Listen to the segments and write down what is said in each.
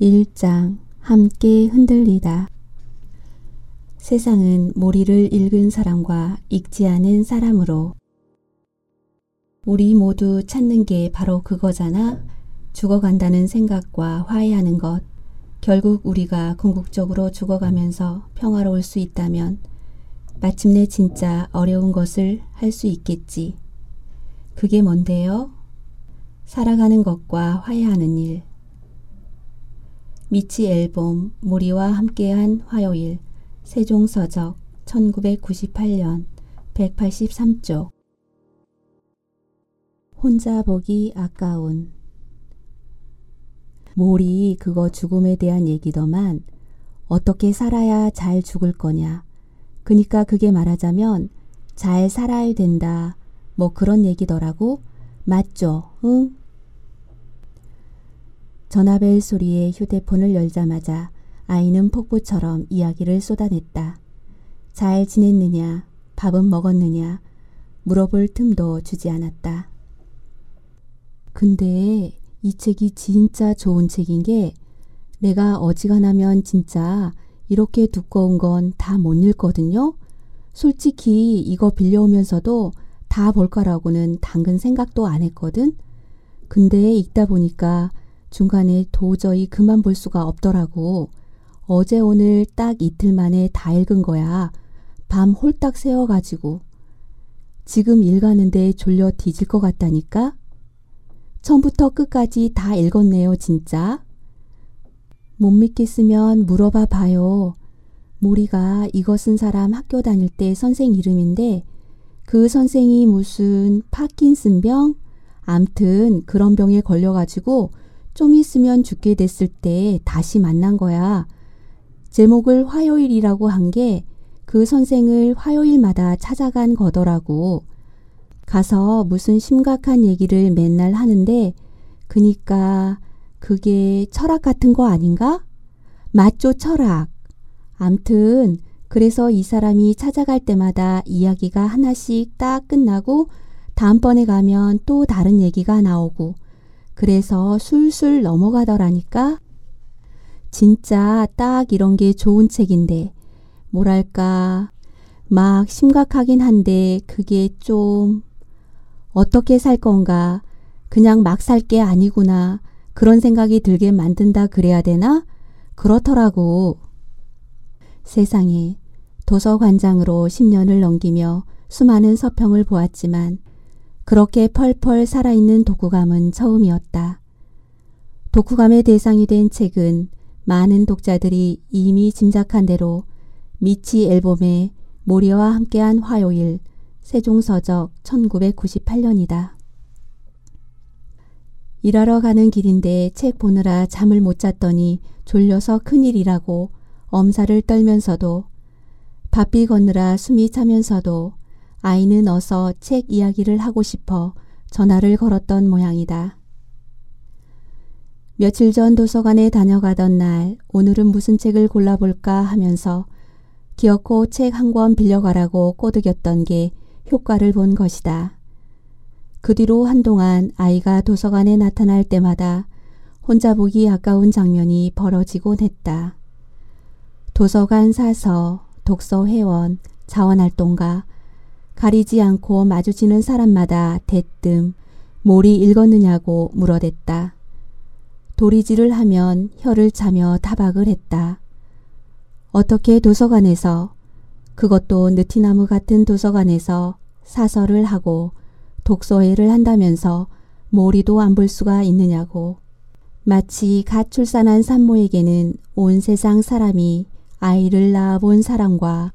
1장 함께 흔들리다 세상은 모리를 읽은 사람과 읽지 않은 사람으로 우리 모두 찾는 게 바로 그거잖아. 죽어간다는 생각과 화해하는 것. 결국 우리가 궁극적으로 죽어가면서 평화로울 수 있다면 마침내 진짜 어려운 것을 할 수 있겠지. 그게 뭔데요? 살아가는 것과 화해하는 일. 미치 앨범 모리와 함께한 화요일 세종서적 1998년 183쪽 혼자 보기 아까운 모리 그거 죽음에 대한 얘기더만 어떻게 살아야 잘 죽을 거냐. 그니까 그게 말하자면 잘 살아야 된다. 뭐 그런 얘기더라고. 맞죠? 응? 전화벨 소리에 휴대폰을 열자마자 아이는 폭포처럼 이야기를 쏟아냈다. 잘 지냈느냐? 밥은 먹었느냐? 물어볼 틈도 주지 않았다. 근데 이 책이 진짜 좋은 책인 게 내가 어지간하면 진짜 이렇게 두꺼운 건 다 못 읽거든요. 솔직히 이거 빌려오면서도 다 볼 거라고는 당근 생각도 안 했거든. 근데 읽다 보니까 중간에 도저히 그만 볼 수가 없더라고. 어제 오늘 딱 이틀 만에 다 읽은 거야. 밤 홀딱 새워가지고. 지금 읽었는데 졸려 뒤질 것 같다니까? 처음부터 끝까지 다 읽었네요, 진짜. 못 믿겠으면 물어봐 봐요. 모리가 이거 쓴 사람 학교 다닐 때 선생 이름인데 그 선생이 무슨 파킨슨병? 암튼 그런 병에 걸려가지고 좀 있으면 죽게 됐을 때 다시 만난 거야. 제목을 화요일이라고 한 게 그 선생을 화요일마다 찾아간 거더라고. 가서 무슨 심각한 얘기를 맨날 하는데 그니까 그게 철학 같은 거 아닌가? 맞죠, 철학. 암튼 그래서 이 사람이 찾아갈 때마다 이야기가 하나씩 딱 끝나고 다음번에 가면 또 다른 얘기가 나오고 그래서 술술 넘어가더라니까. 진짜 딱 이런 게 좋은 책인데, 뭐랄까, 막 심각하긴 한데, 그게 좀, 어떻게 살 건가, 그냥 막 살 게 아니구나, 그런 생각이 들게 만든다 그래야 되나? 그렇더라고. 세상에, 도서관장으로 10년을 넘기며 수많은 서평을 보았지만, 그렇게 펄펄 살아있는 독후감은 처음이었다. 독후감의 대상이 된 책은 많은 독자들이 이미 짐작한 대로 미치 앨범의 모리와 함께한 화요일 세종서적 1998년이다. 일하러 가는 길인데 책 보느라 잠을 못 잤더니 졸려서 큰일이라고 엄살을 떨면서도 바삐 걷느라 숨이 차면서도 아이는 어서 책 이야기를 하고 싶어 전화를 걸었던 모양이다. 며칠 전 도서관에 다녀가던 날 오늘은 무슨 책을 골라볼까 하면서 기어코 책 한 권 빌려가라고 꼬드겼던 게 효과를 본 것이다. 그 뒤로 한동안 아이가 도서관에 나타날 때마다 혼자 보기 아까운 장면이 벌어지곤 했다. 도서관 사서, 독서 회원, 자원활동가, 가리지 않고 마주치는 사람마다 대뜸 몰이 읽었느냐고 물어댔다. 도리질을 하면 혀를 차며 타박을 했다. 어떻게 도서관에서 그것도 느티나무 같은 도서관에서 사설을 하고 독서회를 한다면서 몰이도 안 볼 수가 있느냐고. 마치 갓 출산한 산모에게는 온 세상 사람이 아이를 낳아본 사람과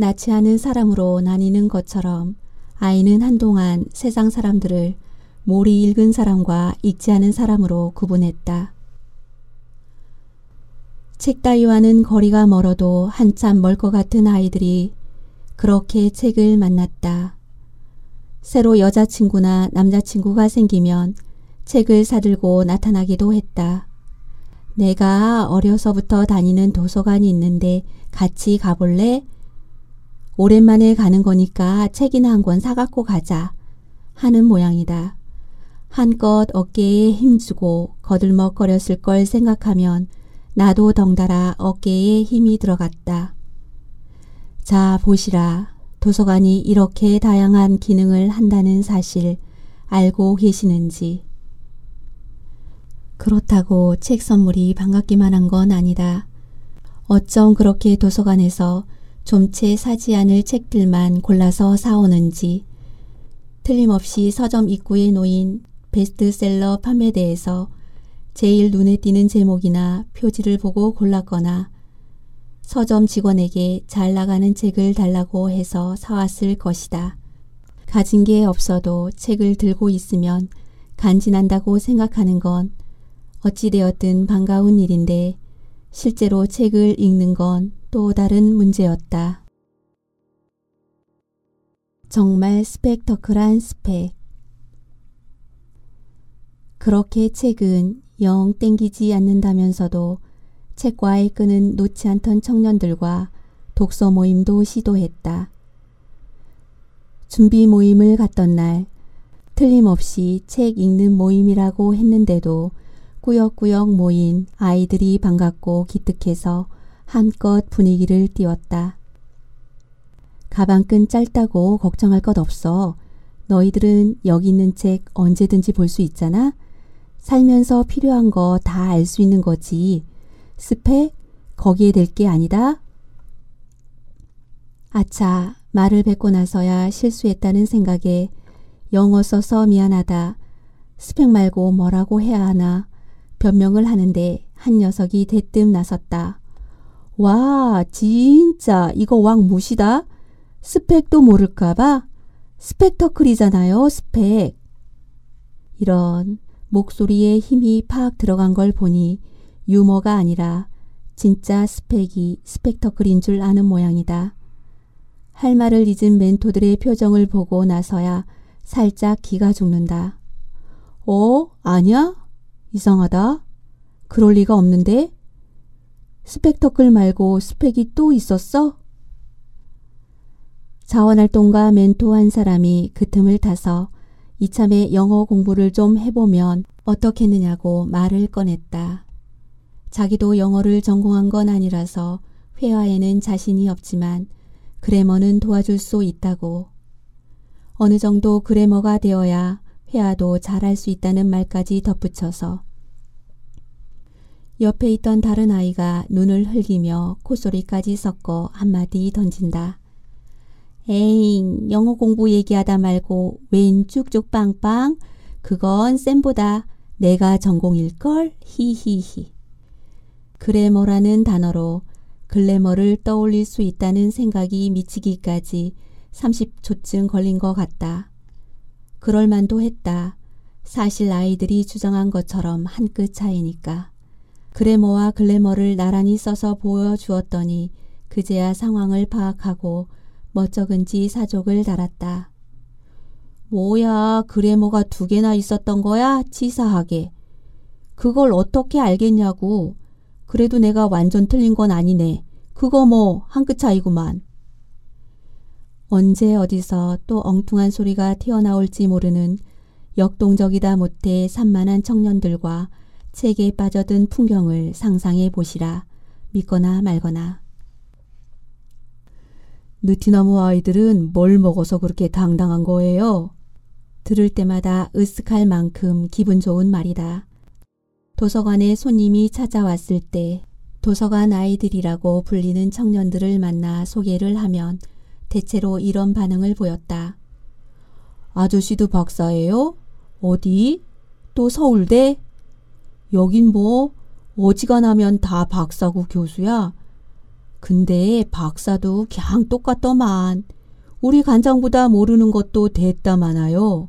낳지 않은 사람으로 나뉘는 것처럼 아이는 한동안 세상 사람들을 몰이 읽은 사람과 읽지 않은 사람으로 구분했다. 책 따위와는 거리가 멀어도 한참 멀 것 같은 아이들이 그렇게 책을 만났다. 새로 여자친구나 남자친구가 생기면 책을 사들고 나타나기도 했다. 내가 어려서부터 다니는 도서관이 있는데 같이 가볼래? 오랜만에 가는 거니까 책이나 한 권 사갖고 가자 하는 모양이다. 한껏 어깨에 힘주고 거들먹거렸을 걸 생각하면 나도 덩달아 어깨에 힘이 들어갔다. 자, 보시라. 도서관이 이렇게 다양한 기능을 한다는 사실 알고 계시는지. 그렇다고 책 선물이 반갑기만 한 건 아니다. 어쩜 그렇게 도서관에서 좀 채 사지 않을 책들만 골라서 사오는지 틀림없이 서점 입구에 놓인 베스트셀러 판매대에서 제일 눈에 띄는 제목이나 표지를 보고 골랐거나 서점 직원에게 잘 나가는 책을 달라고 해서 사왔을 것이다. 가진 게 없어도 책을 들고 있으면 간지난다고 생각하는 건 어찌되었든 반가운 일인데 실제로 책을 읽는 건 또 다른 문제였다. 정말 스펙터클한 스펙. 그렇게 책은 영 땡기지 않는다면서도 책과의 끈은 놓지 않던 청년들과 독서 모임도 시도했다. 준비 모임을 갔던 날 틀림없이 책 읽는 모임이라고 했는데도 꾸역꾸역 모인 아이들이 반갑고 기특해서 한껏 분위기를 띄웠다. 가방끈 짧다고 걱정할 것 없어. 너희들은 여기 있는 책 언제든지 볼 수 있잖아? 살면서 필요한 거 다 알 수 있는 거지. 스펙? 거기에 될 게 아니다? 아차, 말을 뱉고 나서야 실수했다는 생각에 영어 써서 미안하다. 스펙 말고 뭐라고 해야 하나 변명을 하는데 한 녀석이 대뜸 나섰다. 와, 진짜 이거 왕 무시다. 스펙도 모를까봐? 스펙터클이잖아요, 스펙. 이런 목소리에 힘이 팍 들어간 걸 보니 유머가 아니라 진짜 스펙이 스펙터클인 줄 아는 모양이다. 할 말을 잊은 멘토들의 표정을 보고 나서야 살짝 기가 죽는다. 어? 아니야? 이상하다. 그럴 리가 없는데? 스펙터클 말고 스펙이 또 있었어? 자원활동가 멘토 한 사람이 그 틈을 타서 이참에 영어 공부를 좀 해보면 어떻겠느냐고 말을 꺼냈다. 자기도 영어를 전공한 건 아니라서 회화에는 자신이 없지만 그래머는 도와줄 수 있다고. 어느 정도 그래머가 되어야 회화도 잘할 수 있다는 말까지 덧붙여서 옆에 있던 다른 아이가 눈을 흘기며 콧소리까지 섞어 한마디 던진다. 에잉, 영어 공부 얘기하다 말고 웬 쭉쭉 빵빵? 그건 쌤보다 내가 전공일걸? 히히히. 그래머라는 단어로 글래머를 떠올릴 수 있다는 생각이 미치기까지 30초쯤 걸린 것 같다. 그럴만도 했다. 사실 아이들이 주장한 것처럼 한 끗 차이니까. 그래머와 글래머를 나란히 써서 보여주었더니 그제야 상황을 파악하고 멋쩍은지 사족을 달았다. 뭐야, 그래머가 두 개나 있었던 거야? 치사하게. 그걸 어떻게 알겠냐고. 그래도 내가 완전 틀린 건 아니네. 그거 뭐, 한 끗 차이구만. 언제 어디서 또 엉뚱한 소리가 튀어나올지 모르는 역동적이다 못해 산만한 청년들과 책에 빠져든 풍경을 상상해 보시라. 믿거나 말거나. 느티나무 아이들은 뭘 먹어서 그렇게 당당한 거예요? 들을 때마다 으쓱할 만큼 기분 좋은 말이다. 도서관에 손님이 찾아왔을 때 도서관 아이들이라고 불리는 청년들을 만나 소개를 하면 대체로 이런 반응을 보였다. 아저씨도 박사예요? 어디? 또 서울대? 여긴 뭐 어지간하면 다 박사고 교수야. 근데 박사도 그냥 똑같더만. 우리 간장보다 모르는 것도 됐다 많아요.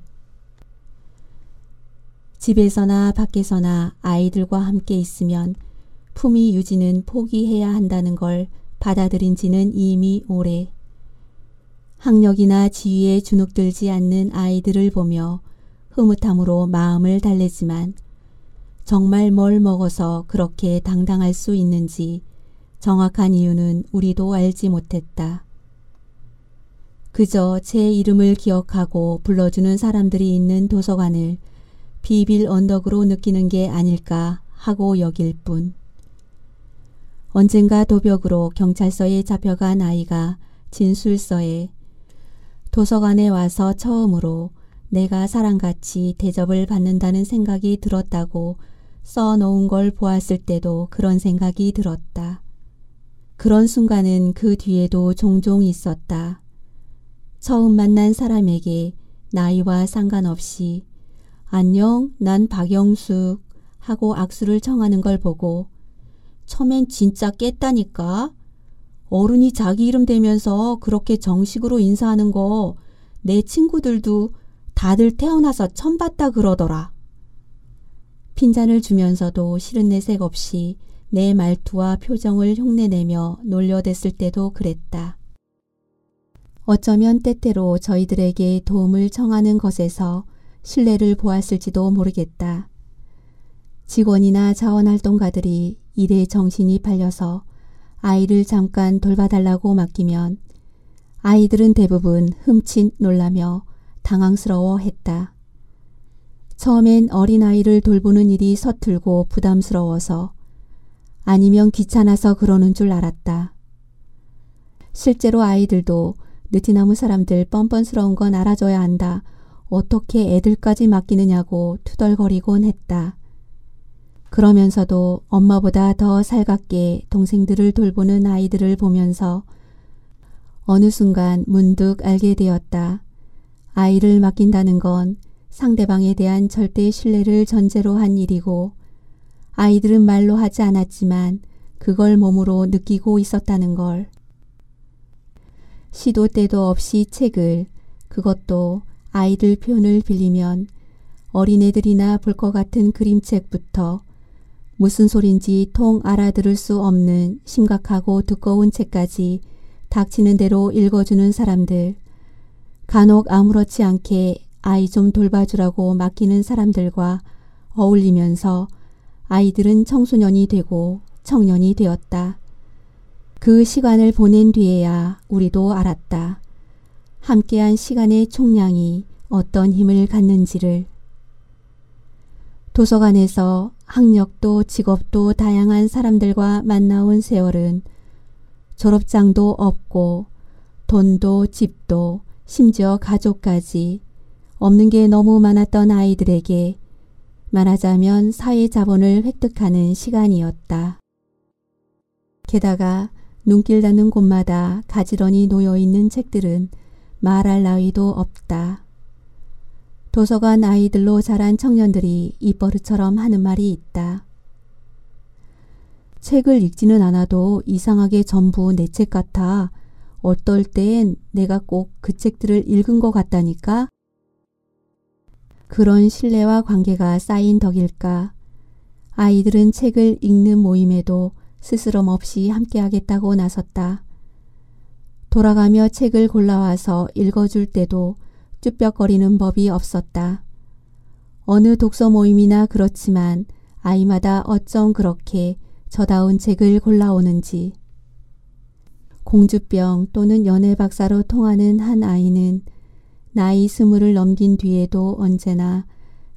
집에서나 밖에서나 아이들과 함께 있으면 품위 유지는 포기해야 한다는 걸 받아들인 지는 이미 오래. 학력이나 지위에 주눅들지 않는 아이들을 보며 흐뭇함으로 마음을 달래지만 정말 뭘 먹어서 그렇게 당당할 수 있는지 정확한 이유는 우리도 알지 못했다. 그저 제 이름을 기억하고 불러주는 사람들이 있는 도서관을 비빌 언덕으로 느끼는 게 아닐까 하고 여길 뿐. 언젠가 도벽으로 경찰서에 잡혀간 아이가 진술서에 도서관에 와서 처음으로 내가 사람같이 대접을 받는다는 생각이 들었다고 써놓은 걸 보았을 때도 그런 생각이 들었다. 그런 순간은 그 뒤에도 종종 있었다. 처음 만난 사람에게 나이와 상관없이 안녕, 난 박영숙 하고 악수를 청하는 걸 보고 처음엔 진짜 깼다니까. 어른이 자기 이름 대면서 그렇게 정식으로 인사하는 거 내 친구들도 다들 태어나서 처음 봤다 그러더라. 핀잔을 주면서도 싫은 내색 없이 내 말투와 표정을 흉내내며 놀려댔을 때도 그랬다. 어쩌면 때때로 저희들에게 도움을 청하는 것에서 신뢰를 보았을지도 모르겠다. 직원이나 자원활동가들이 일에 정신이 팔려서 아이를 잠깐 돌봐달라고 맡기면 아이들은 대부분 흠칫 놀라며 당황스러워 했다. 처음엔 어린아이를 돌보는 일이 서툴고 부담스러워서 아니면 귀찮아서 그러는 줄 알았다. 실제로 아이들도 느티나무 사람들 뻔뻔스러운 건 알아줘야 한다. 어떻게 애들까지 맡기느냐고 투덜거리곤 했다. 그러면서도 엄마보다 더 살갑게 동생들을 돌보는 아이들을 보면서 어느 순간 문득 알게 되었다. 아이를 맡긴다는 건 상대방에 대한 절대 신뢰를 전제로 한 일이고 아이들은 말로 하지 않았지만 그걸 몸으로 느끼고 있었다는 걸. 시도 때도 없이 책을 그것도 아이들 표현을 빌리면 어린애들이나 볼 것 같은 그림책부터 무슨 소린지 통 알아들을 수 없는 심각하고 두꺼운 책까지 닥치는 대로 읽어주는 사람들, 간혹 아무렇지 않게 아이 좀 돌봐주라고 맡기는 사람들과 어울리면서 아이들은 청소년이 되고 청년이 되었다. 그 시간을 보낸 뒤에야 우리도 알았다. 함께한 시간의 총량이 어떤 힘을 갖는지를. 도서관에서 학력도 직업도 다양한 사람들과 만나온 세월은 졸업장도 없고 돈도 집도 심지어 가족까지 없는 게 너무 많았던 아이들에게 말하자면 사회 자본을 획득하는 시간이었다. 게다가 눈길 닿는 곳마다 가지런히 놓여 있는 책들은 말할 나위도 없다. 도서관 아이들로 자란 청년들이 입버릇처럼 하는 말이 있다. 책을 읽지는 않아도 이상하게 전부 내 책 같아. 어떨 땐 내가 꼭 그 책들을 읽은 것 같다니까? 그런 신뢰와 관계가 쌓인 덕일까? 아이들은 책을 읽는 모임에도 스스럼 없이 함께하겠다고 나섰다. 돌아가며 책을 골라와서 읽어줄 때도 쭈뼛거리는 법이 없었다. 어느 독서 모임이나 그렇지만 아이마다 어쩜 그렇게 저다운 책을 골라오는지. 공주병 또는 연애 박사로 통하는 한 아이는 나이 스물을 넘긴 뒤에도 언제나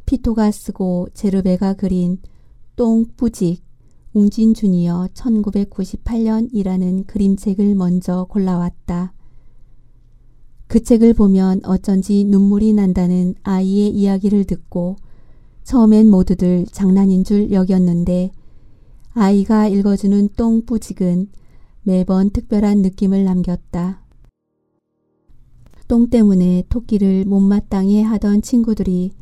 피토가 쓰고 제르베가 그린 똥뿌직 웅진 주니어 1998년이라는 그림책을 먼저 골라왔다. 그 책을 보면 어쩐지 눈물이 난다는 아이의 이야기를 듣고 처음엔 모두들 장난인 줄 여겼는데 아이가 읽어주는 똥뿌직은 매번 특별한 느낌을 남겼다. 똥 때문에 토끼를 못마땅해 하던 친구들이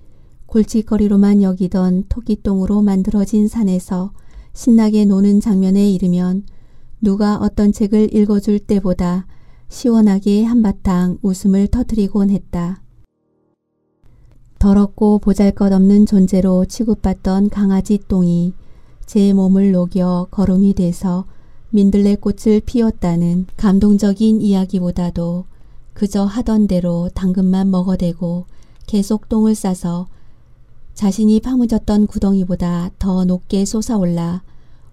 골칫거리로만 여기던 토끼똥으로 만들어진 산에서 신나게 노는 장면에 이르면 누가 어떤 책을 읽어줄 때보다 시원하게 한바탕 웃음을 터뜨리곤 했다. 더럽고 보잘것없는 존재로 취급받던 강아지 똥이 제 몸을 녹여 거름이 돼서 민들레 꽃을 피웠다는 감동적인 이야기보다도 그저 하던 대로 당근만 먹어대고 계속 똥을 싸서 자신이 파묻었던 구덩이보다 더 높게 솟아올라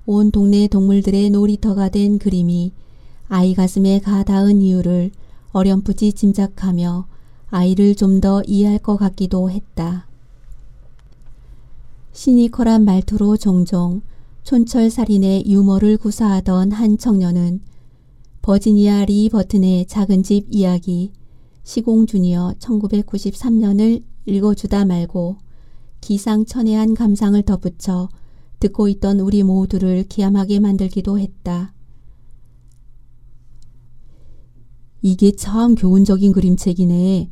온 동네 동물들의 놀이터가 된 그림이 아이 가슴에 가 닿은 이유를 어렴풋이 짐작하며 아이를 좀 더 이해할 것 같기도 했다. 시니컬한 말투로 종종 촌철 살인의 유머를 구사하던 한 청년은 버지니아 리 버튼의 작은 집 이야기 시공 주니어 1993년을 읽어주다 말고 기상천외한 감상을 덧붙여 듣고 있던 우리 모두를 기함하게 만들기도 했다. 이게 참 교훈적인 그림책이네.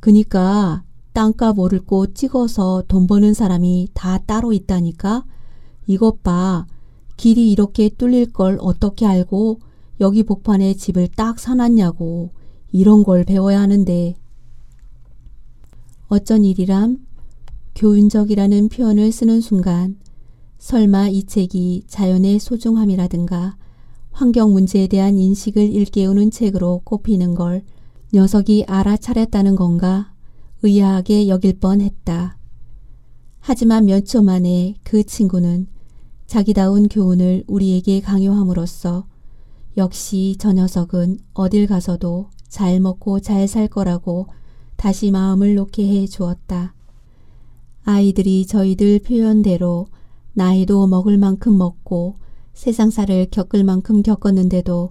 그니까 땅값 오를 곳 찍어서 돈 버는 사람이 다 따로 있다니까? 이것 봐. 길이 이렇게 뚫릴 걸 어떻게 알고 여기 복판에 집을 딱 사놨냐고. 이런 걸 배워야 하는데. 어쩐 일이람? 교훈적이라는 표현을 쓰는 순간 설마 이 책이 자연의 소중함이라든가 환경 문제에 대한 인식을 일깨우는 책으로 꼽히는 걸 녀석이 알아차렸다는 건가 의아하게 여길 뻔했다. 하지만 몇 초 만에 그 친구는 자기다운 교훈을 우리에게 강요함으로써 역시 저 녀석은 어딜 가서도 잘 먹고 잘 살 거라고 다시 마음을 놓게 해 주었다. 아이들이 저희들 표현대로 나이도 먹을 만큼 먹고 세상사를 겪을 만큼 겪었는데도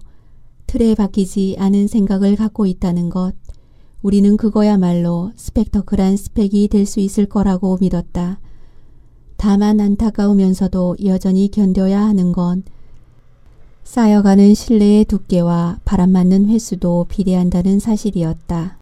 틀에 박히지 않은 생각을 갖고 있다는 것. 우리는 그거야말로 스펙터클한 스펙이 될 수 있을 거라고 믿었다. 다만 안타까우면서도 여전히 견뎌야 하는 건 쌓여가는 신뢰의 두께와 바람 맞는 횟수도 비례한다는 사실이었다.